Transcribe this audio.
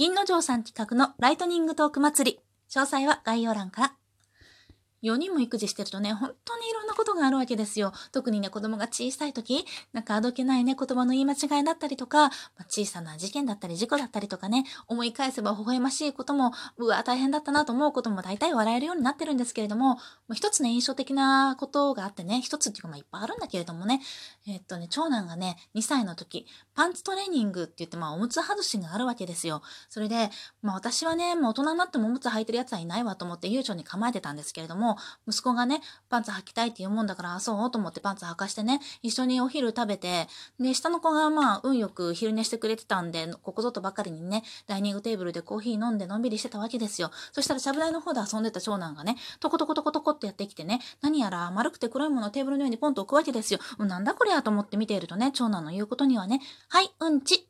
銀の城さん企画のライトニングトーク祭り。詳細は概要欄から。4人も育児してるとね、本当にいろんなことがあるわけですよ。特にね、子供が小さい時、なんかあどけないね、言葉の言い間違いだったりとか、まあ、小さな事件だったり事故だったりとかね、思い返せば微笑ましいことも、うわ、大変だったなと思うことも大体笑えるようになってるんですけれども、まあ、一つね、印象的なことがあってね、一つっていうかまあいっぱいあるんだけれどもね、えっとね、長男がね、2歳の時、パンツトレーニングって言って、まあおむつ外しがあるわけですよ。それで、まあ私はね、もう大人になってもおむつ履いてるやつはいないわと思って悠長に構えてたんですけれども、息子がね、パンツ履きたいって言うもんだから、あ、そう？と思ってパンツ履かしてね、一緒にお昼食べて、で、下の子がまあ、運よく昼寝してくれてたんで、ここぞとばかりにね、ダイニングテーブルでコーヒー飲んでのんびりしてたわけですよ。そしたら、しゃぶ台の方で遊んでた長男がね、トコトコトコトコってやってきてね、何やら丸くて黒いものをテーブルの上にポンと置くわけですよ。なんだこりゃと思って見ているとね、長男の言うことにはね、はい、うんち